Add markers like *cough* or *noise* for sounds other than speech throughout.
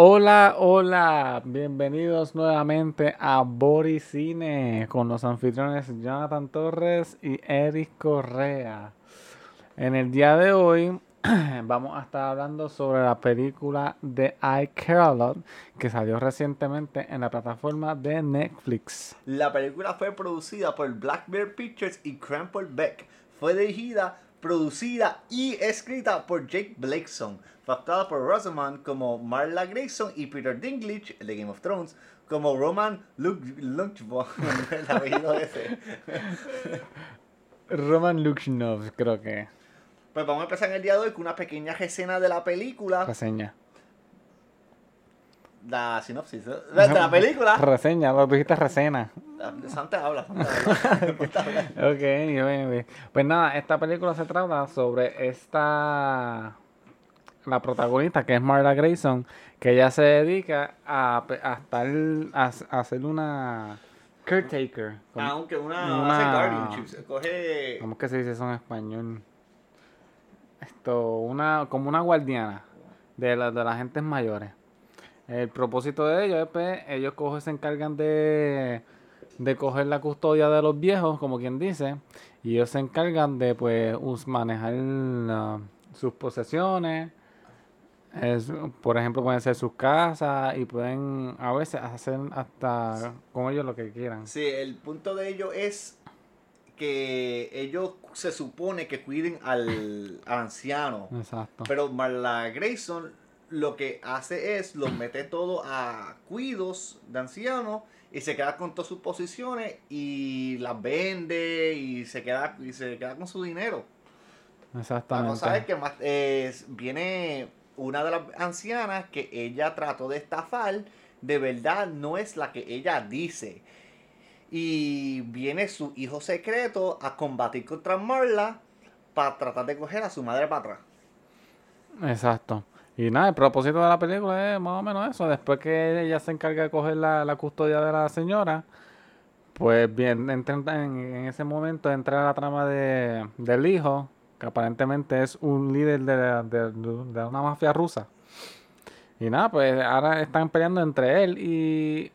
Hola, hola, bienvenidos nuevamente a Boricine con los anfitriones Jonathan Torres y Eric Correa. En el día de hoy *clears throat* vamos a estar hablando sobre la película de I Care a Lot que salió recientemente en la plataforma de Netflix. La película fue producida por Black Bear Pictures y Crampler Beck. Fue dirigida, producida y escrita por Jake Blakeson. Actuada por Rosamund como Marla Grayson y Peter Dinklage, el de Game of Thrones, como Roman Lunchbox. *laughs* el apellido ese. Roman Luxnov, creo que. Pues vamos a empezar en el día de hoy con una pequeña escena de la película. Reseña. La sinopsis ¿eh? *laughs* de la película. Reseña, lo dijiste reseña. Santa habla, Santa habla. *laughs* ok. Pues nada, esta película se trata sobre esta. La protagonista, que es Marla Grayson, que ella se dedica a, a estar. A, a hacer una. Caretaker. Aunque una. una. Coge. ¿Cómo es que se dice eso en español? Esto, una. Como una guardiana de, la, de las gentes mayores. El propósito de ellos es, pues, ellos cogen, se encargan de, de coger la custodia de los viejos, como quien dice, y ellos se encargan de, pues, manejar sus posesiones. Es, por ejemplo, pueden ser sus casas y pueden a veces hacer hasta con ellos lo que quieran. Sí, el punto de ello es que ellos se supone que cuiden al, al anciano. Exacto. Pero Marla Grayson lo que hace es lo mete todo a cuidos de ancianos y se queda con todas sus posiciones y las vende y se queda y se queda con su dinero. Exactamente. La cosa es que más, viene una de las ancianas que ella trató de estafar, de verdad no es la que ella dice. Y viene su hijo secreto a combatir contra Marla para tratar de coger a su madre para atrás. Exacto. Y nada, el propósito de la película es más o menos eso. Después que ella se encarga de coger la, custodia de la señora, pues bien, en, en, ese momento entra la trama de, del hijo, que aparentemente es un líder de, de, una mafia rusa. Y nada, pues ahora están peleando entre él y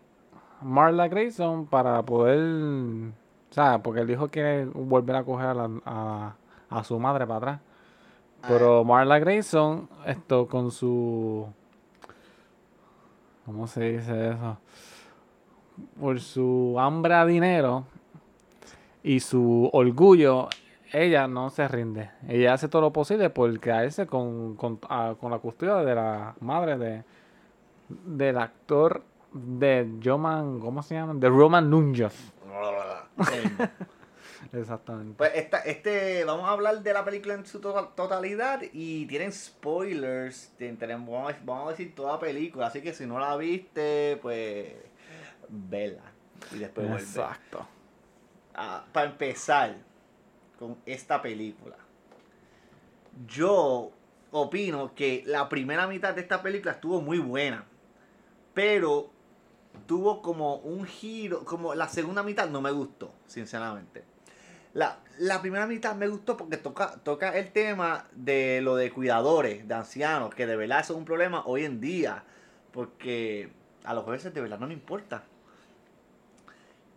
Marla Grayson para poder, o sea, porque el hijo quiere volver a coger a, a, a su madre para atrás. Pero Marla Grayson, esto con su. ¿Cómo se dice eso? Por su hambre a dinero y su orgullo, ella no se rinde. Ella hace todo lo posible por quedarse con, con, con la custodia de la madre de del actor de Joman, ¿cómo se llama? De Roman Nunez. *laughs* Exactamente. Pues esta, este, vamos a hablar de la película en su totalidad y tienen spoilers. vamos, a, decir toda la película, así que si no la viste, pues vela. Y después Exacto. Ah, para empezar con esta película, yo opino que la primera mitad de esta película estuvo muy buena, pero tuvo como un giro, como la segunda mitad no me gustó, sinceramente. La, primera mitad me gustó porque toca, toca el tema de lo de cuidadores, de ancianos, que de verdad eso es un problema hoy en día, porque a los jueces de verdad no le importa.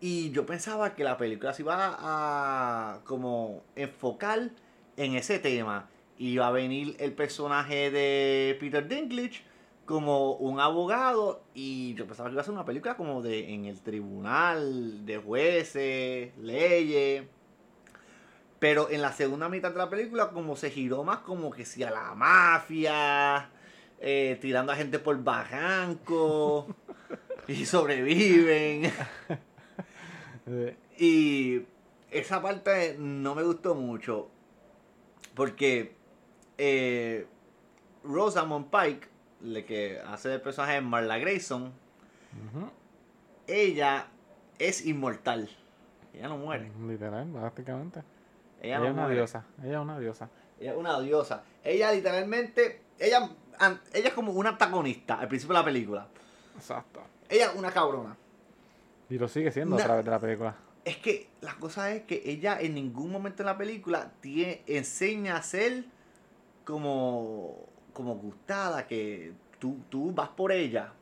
Y yo pensaba que la película se iba a, como enfocar en ese tema. Iba a venir el personaje de Peter Dinklage como un abogado y yo pensaba que iba a ser una película como de en el tribunal de jueces, leyes pero en la segunda mitad de la película, como se giró más como que si a la mafia, eh, tirando a gente por barranco *laughs* y sobreviven. *laughs* y esa parte no me gustó mucho. Porque eh, Rosamund Pike, le que hace el personaje de Marla Grayson, ella es inmortal. Ella no muere. Literal, prácticamente. Ella, es una diosa. Ella es una diosa. Ella es una diosa. Ella literalmente, ella, ella es como una antagonista al principio de la película. Exacto. Ella es una cabrona. Y lo sigue siendo a través de la película. Es que la cosa es que ella en ningún momento en la película tiene, enseña a ser como, como gustada, que tú, tú vas por ella.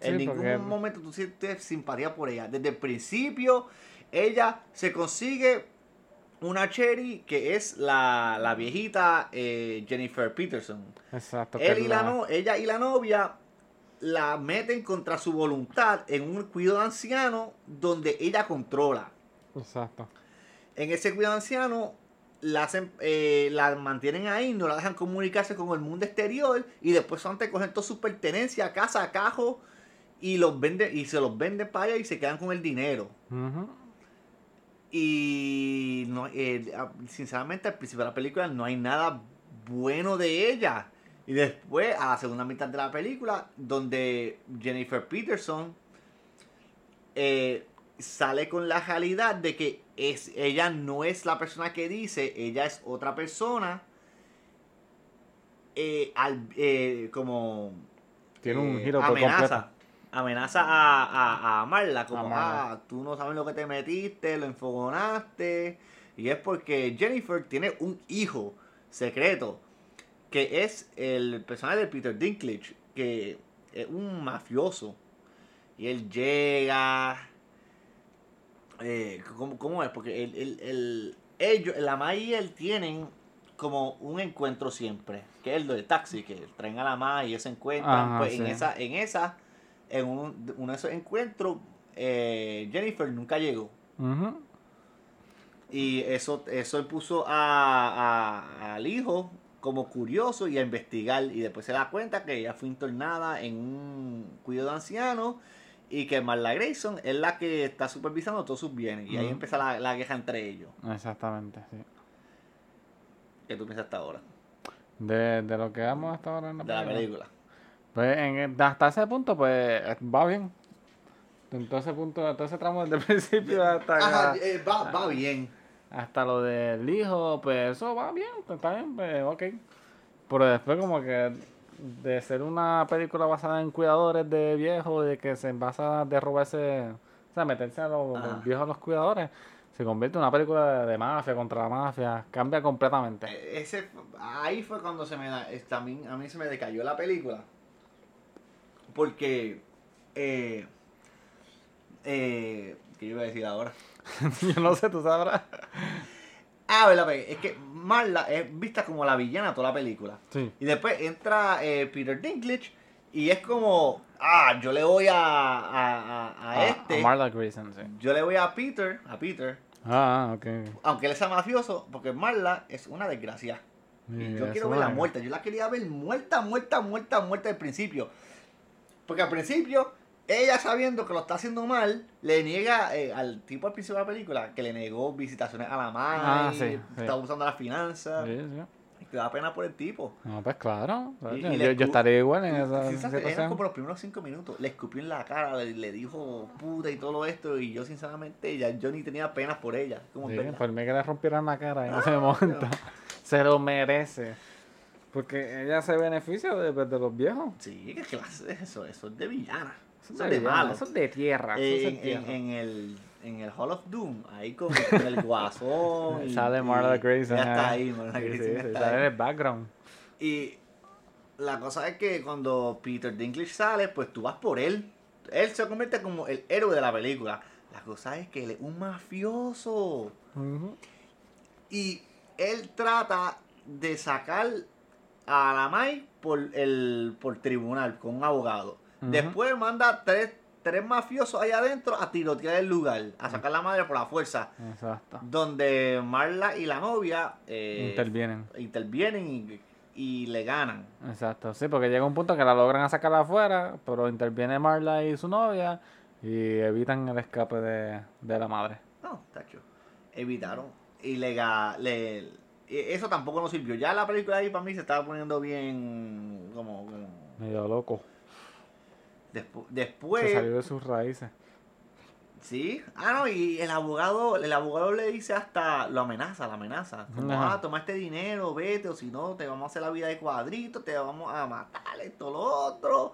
en ningún porque- momento tú sientes simpatía por ella. Desde el principio, ella se consigue una Cherry que es la, la viejita eh, Jennifer Peterson. Exacto. Él y la no- ella y la novia la meten contra su voluntad en un cuidado de anciano donde ella controla. Exacto. En ese cuidado de anciano la, hacen, eh, la mantienen ahí, no la dejan comunicarse con el mundo exterior y después antes cogen todas sus pertenencias, casa, cajo y los venden y se los venden para allá y se quedan con el dinero. Y no, eh, sinceramente al principio de la película no hay nada bueno de ella. Y después, a la segunda mitad de la película, donde Jennifer Peterson eh, sale con la realidad de que es, ella no es la persona que dice, ella es otra persona. eh, al- eh, como Tiene un giro amenaza. completo. Amenaza a, a, a Marla, como, ah, tú no sabes lo que te metiste, lo enfogonaste. Y es porque Jennifer tiene un hijo secreto, que es el personaje de Peter Dinklage, que es un mafioso. Y él llega... Eh, ¿cómo, cómo es? Porque el, el, el- ellos, la Mai y él tienen como un encuentro siempre, que es el del taxi, que traen a la Mai y ellos se encuentran. Ajá, pues en esa, en esa, en un- uno de esos encuentros, eh, Jennifer nunca llegó. Y eso, eso puso a, a- al hijo como curioso y a investigar. Y después se da cuenta que ella fue internada en un cuidado de ancianos y que Marla Grayson es la que está supervisando todos sus bienes. Y ahí empieza la, la queja entre ellos. Exactamente, sí. que tú piensas hasta ahora? De, de lo que vamos hasta ahora en la De la película. película. Pues en, hasta ese punto, pues va bien. En todo ese punto, todo ese tramo desde el *laughs* principio hasta, Ajá, eh, va, va bien. Hasta lo del hijo, pues eso va bien, pues, está bien, pues ok. Pero después como que de ser una película basada en cuidadores de viejos, de que se basa de robarse, o sea, meterse a los, Ajá. viejos a los cuidadores, se convierte en una película de, mafia contra la mafia, cambia completamente. Eh, Ese, ahí fue cuando se me también a mí se me decayó la película. Porque, eh, eh, ¿qué iba a decir ahora? *laughs* Yo no sé, tú sabrás. Ah, verdad, es que Marla es vista como la villana toda la película. Sí. Y después entra eh, Peter Dinklage y es como, ah, yo le voy a, a, a- a este, A Marla Grayson, sí. yo le voy a Peter, a Peter, Ah, ok. aunque él sea mafioso, porque Marla es una desgracia. Y yo quiero verla muerta. Yo la quería ver muerta, muerta, muerta, muerta al principio. Porque al principio, ella sabiendo que lo está haciendo mal, le niega eh, al tipo al principio de la película que le negó visitaciones a la madre, Ah, sí, sí. estaba usando las finanzas. Sí. Y te da pena por el tipo. No, pues claro. Y- yo, y yo estaría igual en esa. Era situación. como los primeros cinco minutos. Le escupió en la cara, le, le dijo puta y todo esto. Y yo, sinceramente, ya yo ni tenía penas por ella. Como por mí que le rompieran la cara en *laughs* ese Ah, momento. *laughs* Se lo merece. Porque ella se beneficia de, pues, de los viejos. Sí, qué clase de eso. Eso es de villana. Es de de villano, malo. Eso es de tierra. es de en, en, tierra. en el, en el Hall of Doom, ahí con, con el guasón. *laughs* y- Sale Marla Grayson. Ya está ahí. Marla Grayson sí, sí, está sale en ahí. el background. Y la cosa es que cuando Peter Dinklage sale, pues tú vas por él. Él se convierte como el héroe de la película. La cosa es que él es un mafioso. Ujú. Y él trata de sacar a la Mai por el por tribunal con un abogado. Después manda tres, tres mafiosos allá adentro a tirotear el lugar, a sacar a la madre por la fuerza. Exacto. Donde Marla y la novia eh, Intervienen. intervienen y, y le ganan. Exacto. Sí, porque llega un punto que la logran sacar afuera, pero interviene Marla y su novia y evitan el escape de, de la madre. No, tacho. Evitaron. Y le, le- y eso tampoco nos sirvió. Ya la película ahí para mí se estaba poniendo bien como, como Medio loco. Despu- Se después salió de sus raíces. Sí, ah, no, y el abogado, el abogado le dice hasta, lo amenaza, la amenaza. Como, Ajá. ah, toma este dinero, vete, o si no, te vamos a hacer la vida de cuadrito, te vamos a matar, esto, lo otro.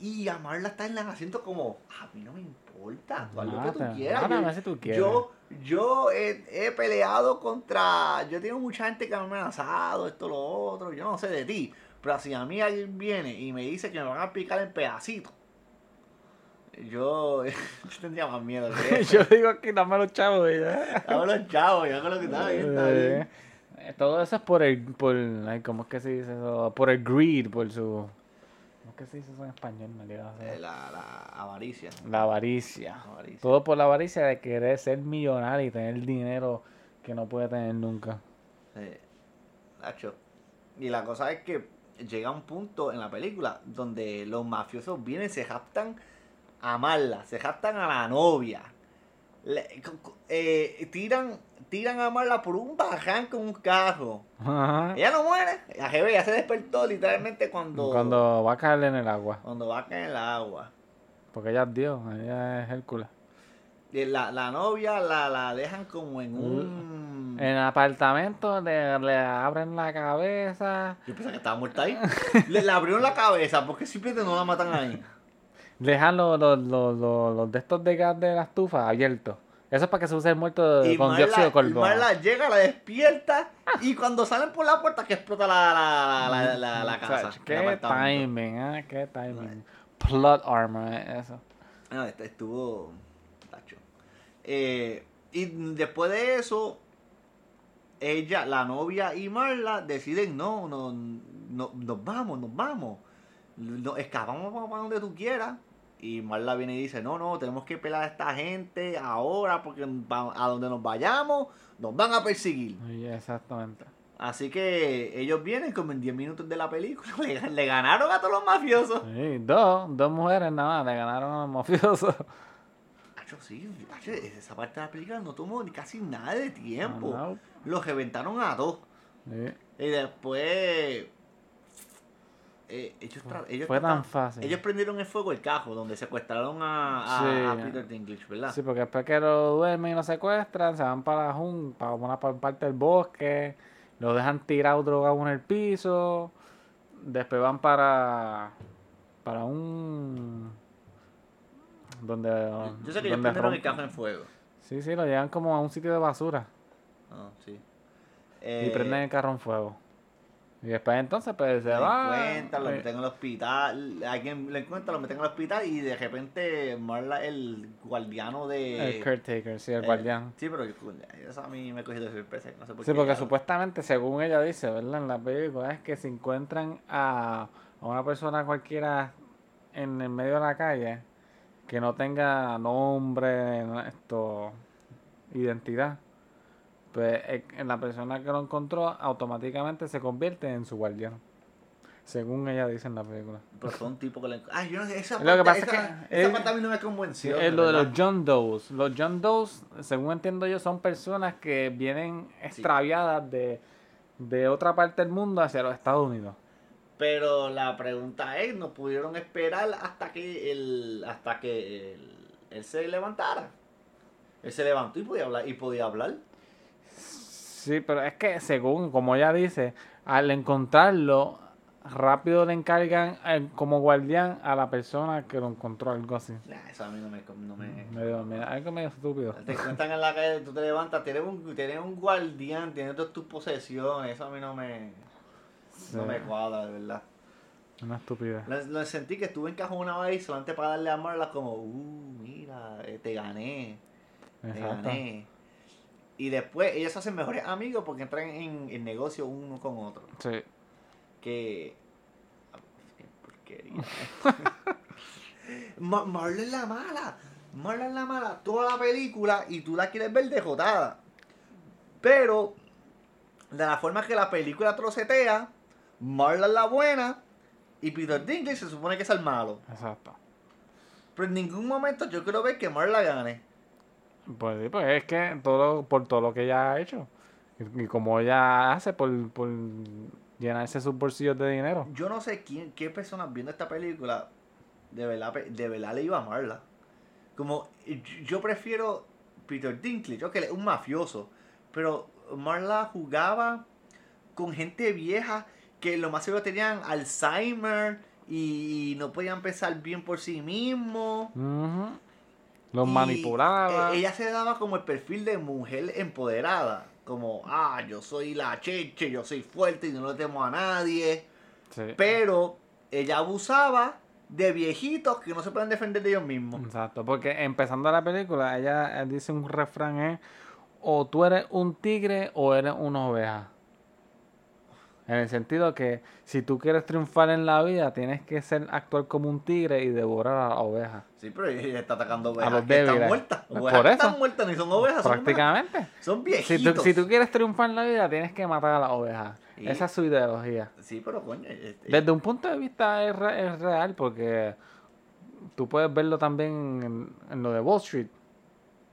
Y a Marla está en el asiento como, a mí no me importa, tú haz lo que tú quieras. Yo, tú yo, yo he, he peleado contra, yo tengo mucha gente que me ha amenazado, esto, lo otro, yo no sé de ti. Pero si a mí alguien viene y me dice que me van a picar en pedacitos, yo, *laughs* yo tendría más miedo. que. *laughs* Yo digo que dame los chavos ya. Dame los chavos, yo hago lo que está bien, está bien. Eh, Todo eso es por el, por, ay, ¿cómo es que se dice eso? Por el greed, por su, ¿cómo es que se dice eso en español? sea? Eh, La, la avaricia. La avaricia. avaricia. Todo por la avaricia de querer ser millonario y tener dinero que no puede tener nunca. Sí. Nacho. Y la cosa es que llega un punto en la película donde los mafiosos vienen se japtan a amarla, se japtan a la novia. Le- eh, tiran, tiran a amarla por un baján con un carro. Ajá. Ella no muere. La jeve ya se despertó literalmente cuando, Cuando va a caer en el agua. cuando va a caer en el agua. Porque ella es Dios, ella es Hércules. La, la novia la, la dejan como en un... En el apartamento le, le abren la cabeza, Yo pensaba que estaba muerta ahí. Le, le abrieron la cabeza porque simplemente no la matan ahí. Dejan los, los, los, los, de estos de gas de la estufa abiertos. Eso es para que se use el muerto Y con dióxido de Marla, y carbono. Marla llega, la despierta y cuando salen por la puerta que explota la, la, la, la, la casa. El Qué timing, ¿eh? Qué timing. Plot armor, ¿eh? eso. No, este estuvo tacho. Eh, y después de eso, ella, la novia y Marla deciden, no, no, no nos vamos, nos vamos. No, escapamos para, para donde tú quieras. Y Marla viene y dice, no, no, tenemos que pelar a esta gente ahora porque a donde nos vayamos nos van a perseguir. Sí, exactamente. Así que ellos vienen como en 10 minutos de la película. *laughs* Le, le ganaron a todos los mafiosos. Sí, dos, dos mujeres nada más le ganaron a los mafiosos. Acho, sí, acho, esa parte de la película no tomó ni casi nada de tiempo. No, Los reventaron a dos. sí. Y después. Eh, ellos, Fue tan fácil. Ellos prendieron el fuego el cajo donde secuestraron a, a, Sí. a Peter Dinklage, ¿verdad? Sí, porque después que lo duermen y lo secuestran, se van para jun- para una pa- parte del bosque, lo dejan tirado drogado en el piso, después van para para un donde Yo sé que ellos prendieron el cajo en fuego. Sí, sí, lo llevan como a un sitio de basura Ah, sí. y Eh, prenden el carro en fuego. Y después entonces pues se lo va. encuentran, lo eh, meten en el hospital. Alguien lo encuentra, lo meten en el hospital y de repente Marla, el guardiano de. el caretaker, sí, el eh, guardián. Sí, pero eso a mí me ha cogido de sorpresa. No sé por Sí, qué, porque ya- supuestamente, según ella dice, ¿verdad? En la película, es que si encuentran a, a una persona cualquiera en el medio de la calle que no tenga nombre, no- esto, identidad, pues eh, la persona que lo encontró automáticamente se convierte en su guardián. Según ella dice en la película. Pero fue un tipo que le. Ay, yo no sé, esa Lo que pasa es esa, que esa es- parte a mí no me convenció. es lo de los John Does. Los John Does, según entiendo yo, son personas que vienen extraviadas de, de otra parte del mundo hacia los Estados Unidos. Pero la pregunta es, ¿no pudieron esperar hasta que él, hasta que él se levantara? Él se levantó y podía hablar, y podía hablar. Sí, pero es que según, como ella dice, al encontrarlo, rápido le encargan eh, como guardián a la persona que lo encontró, algo así. Nah, eso a mí no me... No me Medio- medio- algo medio estúpido. te encuentran en la calle, tú te levantas, tienes un, tienes un guardián, tienes todas tus posesiones, eso a mí no me, no me cuadra, de verdad. Una estupidez. Lo, lo sentí que estuve encajonado ahí solamente para darle a Marla como, uh, mira, eh, te gané, te gané. Y después ellos se hacen mejores amigos porque entran en, en negocio uno con otro. Sí. Que... qué porquería. *laughs* Ma- Marla es la mala. Marla es la mala toda la película y tú la quieres ver dejotada. Pero, de la forma que la película trocetea, Marla es la buena y Peter Dinklage se supone que es el malo. Exacto. Pero en ningún momento yo quiero ver que Marla gane. Pues, sí, pues es que todo por todo lo que ella ha hecho. Y, y como ella hace por, por llenarse sus bolsillos de dinero. Yo no sé quién, qué personas viendo esta película de verdad, de verdad le iba a amarla. Como yo- prefiero Peter Dinklage, él es un mafioso, pero Marla jugaba con gente vieja que lo más seguro tenían Alzheimer y no podían pensar bien por sí mismos. Los manipulaba. eh, ella se daba como el perfil de mujer empoderada. Como, ah, yo soy la cheche, yo soy fuerte y no le temo a nadie. Sí. Pero ella abusaba de viejitos que no se pueden defender de ellos mismos. Exacto, porque empezando la película, ella eh, dice un refrán es, o tú eres un tigre o eres una oveja. En el sentido que si tú quieres triunfar en la vida, tienes que ser actuar como un tigre y devorar a la oveja. Sí, pero ella está atacando ovejas los que están muertas. Por Ovejas eso. están muertas, ni son ovejas, son, Prácticamente. son Si viejitos. tú, si tú quieres triunfar en la vida, tienes que matar a la oveja. Sí. Esa es su ideología. Sí, pero coño. este- Desde un punto de vista es, re- es real porque tú puedes verlo también en, en lo de Wall Street.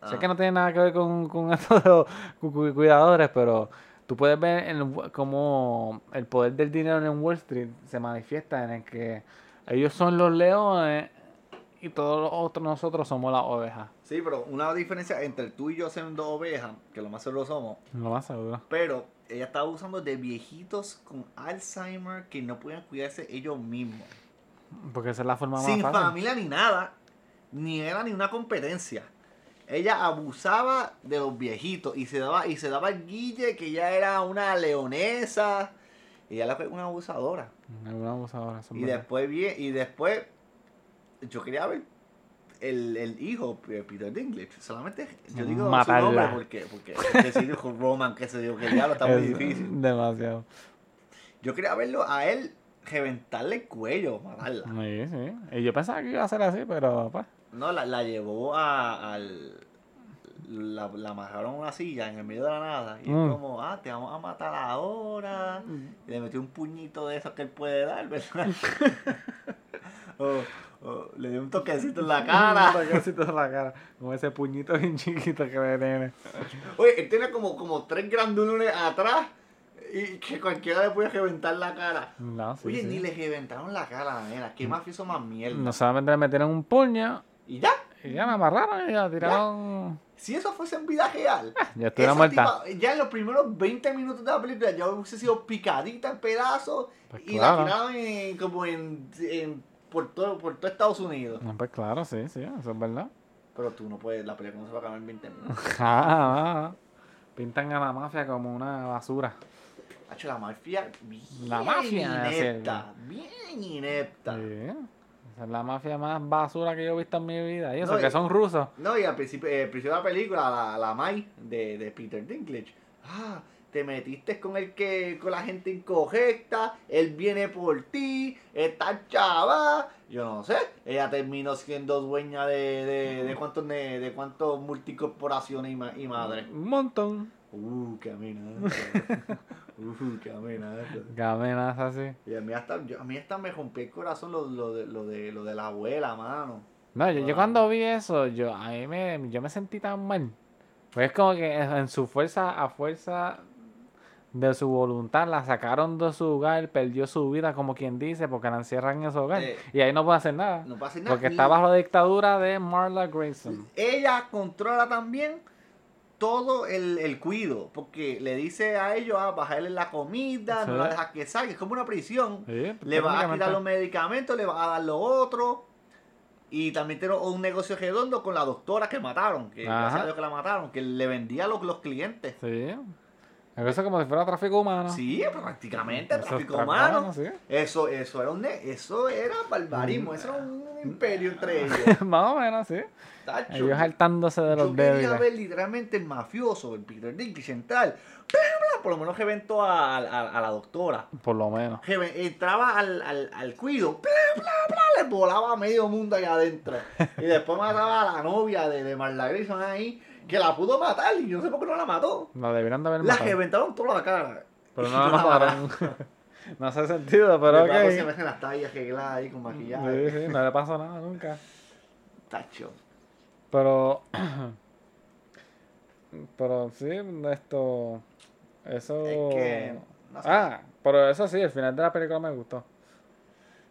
Sé Ah. que no tiene nada que ver con, con *laughs* esto de los cu- cu- cuidadores, pero tú puedes ver en, cómo el poder del dinero en Wall Street se manifiesta en el que ellos son los leones y todos los otros nosotros somos las ovejas. Sí, pero una diferencia entre tú y yo siendo ovejas, que lo más seguro somos, Lo más seguro. pero ella estaba usando de viejitos con Alzheimer que no podían cuidarse ellos mismos. Porque esa es la forma más Sin familia ni nada, ni era ni una competencia. Ella abusaba de los viejitos y se daba y se daba el guille que ella era una leonesa. Y ella fue una abusadora. Una abusadora, Y verdad. después vi, y después yo quería ver el, el hijo de Peter Dinklage. Solamente yo digo Matarla. su nombre porque, porque, porque si dijo Roman, que se dijo que diablo está muy Es difícil. Demasiado. Yo quería verlo a él reventarle el cuello, matarla. Sí, sí. Y yo pensaba que iba a ser así, pero pues. No, la, la llevó a, al. La, la amarraron a una silla en el medio de la nada. Y Mm. es como, ah, te vamos a matar ahora. Y le metió un puñito de esos que él puede dar, ¿verdad? *laughs* o, o le dio un toquecito en la Un cara. *laughs* toquecito en la cara. Con ese puñito bien chiquito que le tiene. Oye, él tiene como, como tres grandulones atrás. Y que cualquiera le puede reventar la cara. No, sí, Oye, sí. ni le reventaron la cara nena. Qué mafioso más mierda. No solamente le metieron un puño Y ya. y ya la amarraron y la tiraron. Si eso fuese en vida real. Ya estuviera muerta. tipa, ya en los primeros 20 minutos de la película ya hubiese sido picadita en pedazos Pues y claro. la tiraron en, como en, en- por, todo, por todo Estados Unidos. No, pues claro, sí, sí, eso es verdad. Pero tú no puedes, la película no se va a acabar en 20 minutos. *laughs* Ah, ah, ah. Pintan a la mafia como una basura. Hacho, la mafia bien La mafia, inepta, bien inepta. Sí. Esa es la mafia más basura que yo he visto en mi vida. Y eso, No, que y- son rusos. No, y al principio, eh, al principio de la película, la, la Mai de, de Peter Dinklage. Ah, te metiste con el que, con la gente incorrecta, él viene por ti, está chava. Yo no sé, ella terminó siendo dueña de, de, de cuántos de, de cuántos multicorporaciones y, ma- y madre. Un montón. Uh, qué amenaza. Uh, qué amenaza. Que amenaza así. Y a mí hasta, yo- a mí hasta me rompió el corazón lo, lo, de, lo, de, lo de la abuela, mano. No, yo, yo Ah. cuando vi eso, yo a mí me, yo me sentí tan mal. Pues es como que en su fuerza, a fuerza de su voluntad, la sacaron de su hogar, perdió su vida, como quien dice, porque la encierran en su hogar. Eh, y ahí no puede hacer nada. No pasa nada. porque está bajo la dictadura de Marla Grayson. ella controla también todo el, el cuido, porque le dice a ellos a bajarle la comida, no la deja que salga, es como una prisión. Sí, Le va a quitar los medicamentos, le va a dar lo otro. Y también tiene un negocio redondo con la doctora que mataron, que Ajá. gracias a Dios que la mataron, que le vendía a los, los clientes. Sí. Eso es como si fuera tráfico humano. Sí, prácticamente, Eso tráfico humano. sí. Eso, eso era un eso era Mm. barbarismo, eso era un imperio entre *laughs* ellos. Más o menos, sí. Tacho. Ellos hartándose de los Yo quería ver literalmente el mafioso, el Peter Dinklage bla, Por lo menos reventó a, a- a la doctora. Por lo menos. Reven- Entraba al, al, al cuido, bla, bla, bla, le volaba a medio mundo allá adentro. Y después mataba a la novia de, de Marla Grayson ahí, que la pudo matar y yo no sé por qué no la mató. La debieron de haber La matado. reventaron toda la cara. Pero no la mataron. *laughs* no hace sentido, pero Después se ok. meten las tallas arregladas ahí con maquillaje. Sí, sí, no le pasó nada nunca. Tacho. Pero. *clears throat* pero sí, esto. Eso. Es que. no sé, Ah, pero eso sí, el final de la película me gustó.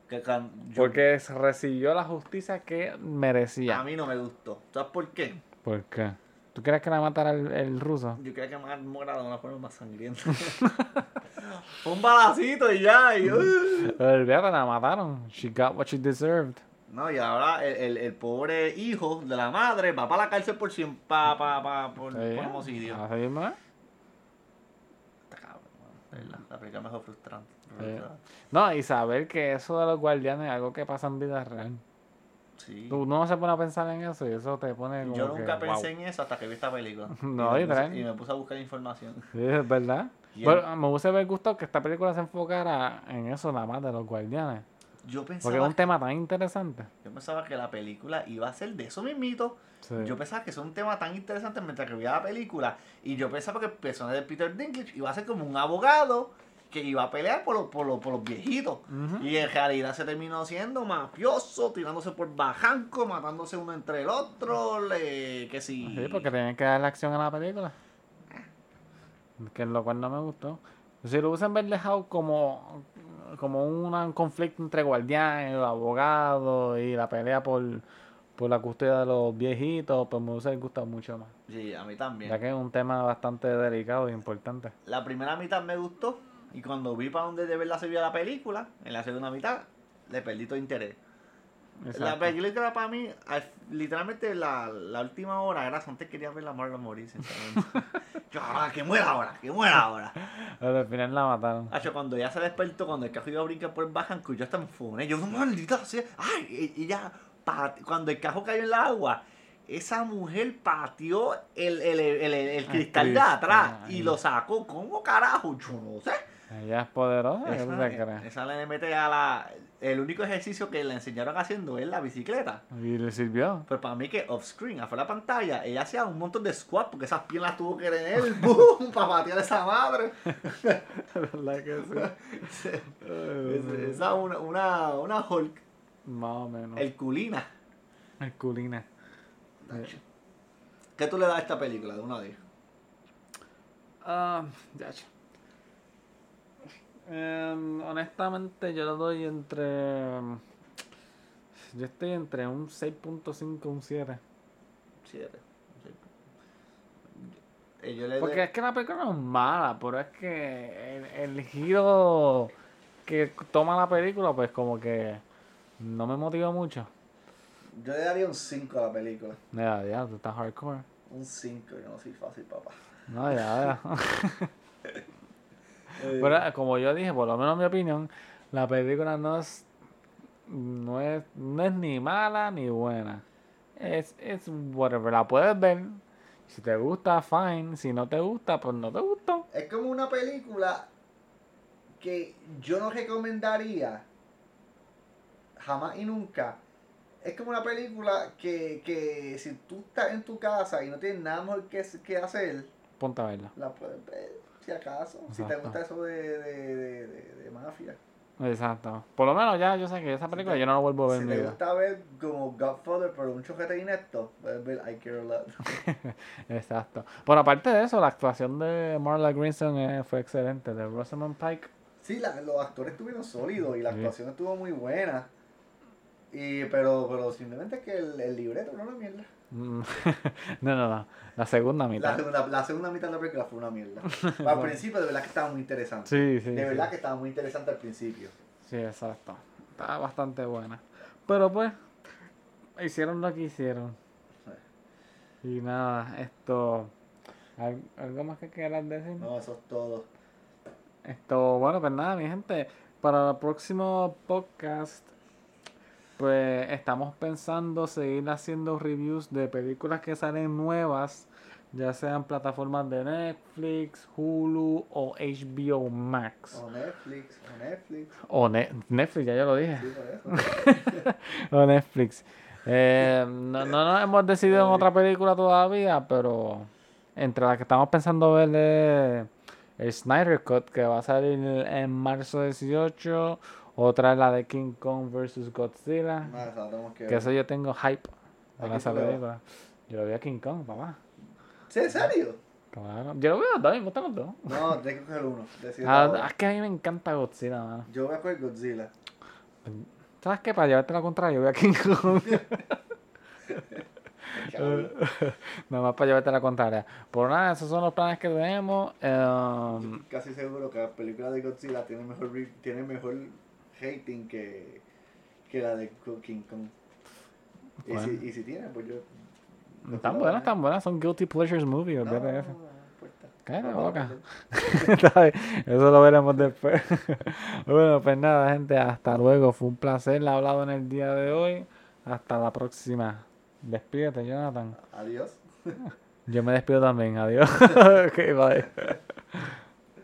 que can- yo- Porque recibió la justicia que a merecía. mí no me gustó. ¿Sabes por qué? ¿Por qué? ¿Tú crees que la matara el, el ruso? Yo quería que más muera de una forma más sangrienta. *laughs* Un balacito y ya. Y, uh. La mataron. She got what she deserved. No, y ahora el, el, el pobre hijo de la madre va para la cárcel por siempre, pa, pa, pa, por, por homicidio. así verdad, La película me dejó frustrante. No, y saber que eso de los guardianes es algo que pasa en vida real. Sí. Tú no se pone a pensar en eso y eso te pone como Yo que, nunca pensé wow. en eso hasta que vi esta película. *laughs* No, y, me puse, y me puse a buscar información. *laughs* Sí, es verdad. Bueno, me hubiese haber gustado que esta película se enfocara en eso nada más de los guardianes. Yo Porque pensaba, es un tema tan interesante. yo pensaba que la película iba a ser de eso mismito. Sí. Yo pensaba que es un tema tan interesante mientras que veía la película. Y yo pensaba que el personaje de Peter Dinklage iba a ser como un abogado que iba a pelear por, los- por, los- por los viejitos. Y en realidad se terminó siendo mafioso, tirándose por bajanco, matándose uno entre el otro, le, que si... Sí, porque tenían que darle acción a la película. Que lo cual no me gustó. Si lo hubiesen dejado como, como un, conflicto entre guardianes, los abogados y la pelea por, por la custodia de los viejitos, pues me hubiese gustado mucho más. Sí, a mí también. Ya que es un tema bastante delicado e importante. La primera mitad me gustó y cuando vi para dónde de verdad se vio la película, en la segunda mitad, le perdí todo interés. La Exacto. película para mí, al- literalmente la, la última hora era antes quería ver la Marlon morir. *laughs* Yo, ah, que muera ahora, que muera ahora. Pero al final la mataron. Hacho, cuando ella se despertó, cuando el cajo iba a brincar por el bajanco, yo hasta me funé. Yo, maldita sea. Ay, y, y ya, cuando el cajo cayó en el agua, esa mujer pateó el, el, el, el- cristal de atrás y lo sacó. ¿Cómo carajo? Yo no sé. Ella es poderosa, ¿qué tú te Esa, esa le mete a la. El único ejercicio que le enseñaron haciendo es la bicicleta. Y le sirvió. Pero para mí que off-screen, afuera de la pantalla, ella hacía un montón de squat porque esas piernas tuvo que tener, *laughs* boom, para patear a esa madre. *laughs* ¿Verdad que sí? Es- Esa una, una, una Hulk, Más o menos. el culina. El culina. ¿Qué tú le das a esta película de una a diez? Ah, Em, honestamente, yo le doy entre. Yo estoy entre un 6.5 y un 7. Siete. Eh, Yo le Porque doy- es que la película no es mala, pero es que el, el giro que toma la película, pues como que no me motiva mucho. yo le daría un 5 a la película. Ya, ya, tú estás hardcore. Un 5, yo no soy fácil, papá. No, ya, ya. *laughs* Pero eh, como yo dije, por lo menos en mi opinión, la película no es no es, no es ni mala ni buena. Es, es whatever. La puedes ver. Si te gusta, fine. Si no te gusta, pues no te gustó. Es como una película que yo no recomendaría jamás y nunca. Es como una película que, que si tú estás en tu casa y no tienes nada mejor que, que hacer, Ponte a verla. la puedes ver, si acaso. Si te gusta eso de, de, de, mafia. Exacto. Por lo menos ya yo sé que esa película yo no la vuelvo a ver Si te vida. gusta ver como Godfather, pero un chojete inepto, puedes ver I Care a Lot. *laughs* Exacto. Por aparte de eso, la actuación de Marla Greenstone eh, fue excelente. De Rosamund Pike. Sí, la- los actores estuvieron sólidos y la Sí. actuación estuvo muy buena. Y, pero, pero simplemente es que el, el libreto era una mierda. Mm, *laughs* no, no, no. La segunda La mitad. segunda, la segunda mitad de la película fue una mierda. *laughs* al principio de verdad que estaba muy interesante. Sí, sí. de sí. verdad que estaba muy interesante al principio. Sí, exacto. Estaba bastante buena. Pero pues, hicieron lo que hicieron. Y nada, esto. ¿al- ¿Algo más que quieras decir? No, eso es todo. Esto, bueno, pues nada, mi gente. Para el próximo podcast, pues estamos pensando seguir haciendo reviews de películas que salen nuevas, ya sean plataformas de Netflix, Hulu o HBO Max. O Netflix, o Netflix. O Ne- Netflix, ya yo lo dije. Sí, por eso. *laughs* o Netflix. Eh, no, no nos hemos decidido en otra película todavía, pero entre las que estamos pensando ver es el Snyder Cut, que va a salir en marzo 18. Otra es la de King Kong vs. Godzilla. Tenemos que eso yo tengo hype ¿A para qué esa película. Yo lo vi a King Kong, papá. ¿Sí, en serio? Claro. Yo lo veo a dos, me gustan los dos. No, tienes que coger uno. Ah, es que a mí me encanta Godzilla, mano. Yo voy a coger Godzilla. ¿Sabes qué? Para llevarte la contraria, yo voy a King Kong. *laughs* *laughs* Nada más para llevarte la contraria. Por nada, esos son los planes que tenemos. Em, casi seguro que la película de Godzilla tiene mejor, tiene mejor hating que, que la de King Kong. Y, si, y si tiene, pues yo. están buenas, están buenas. Son guilty pleasures movies, No, no, no, no importa. Cállate la No, boca. no, *laughs* Eso lo veremos después. *laughs* bueno, pues nada, gente, hasta luego. Fue un placer hablado en el día de hoy. Hasta la próxima. Despídete, Jonathan. Adiós. Yo me despido también. Adiós. *laughs* ok, bye.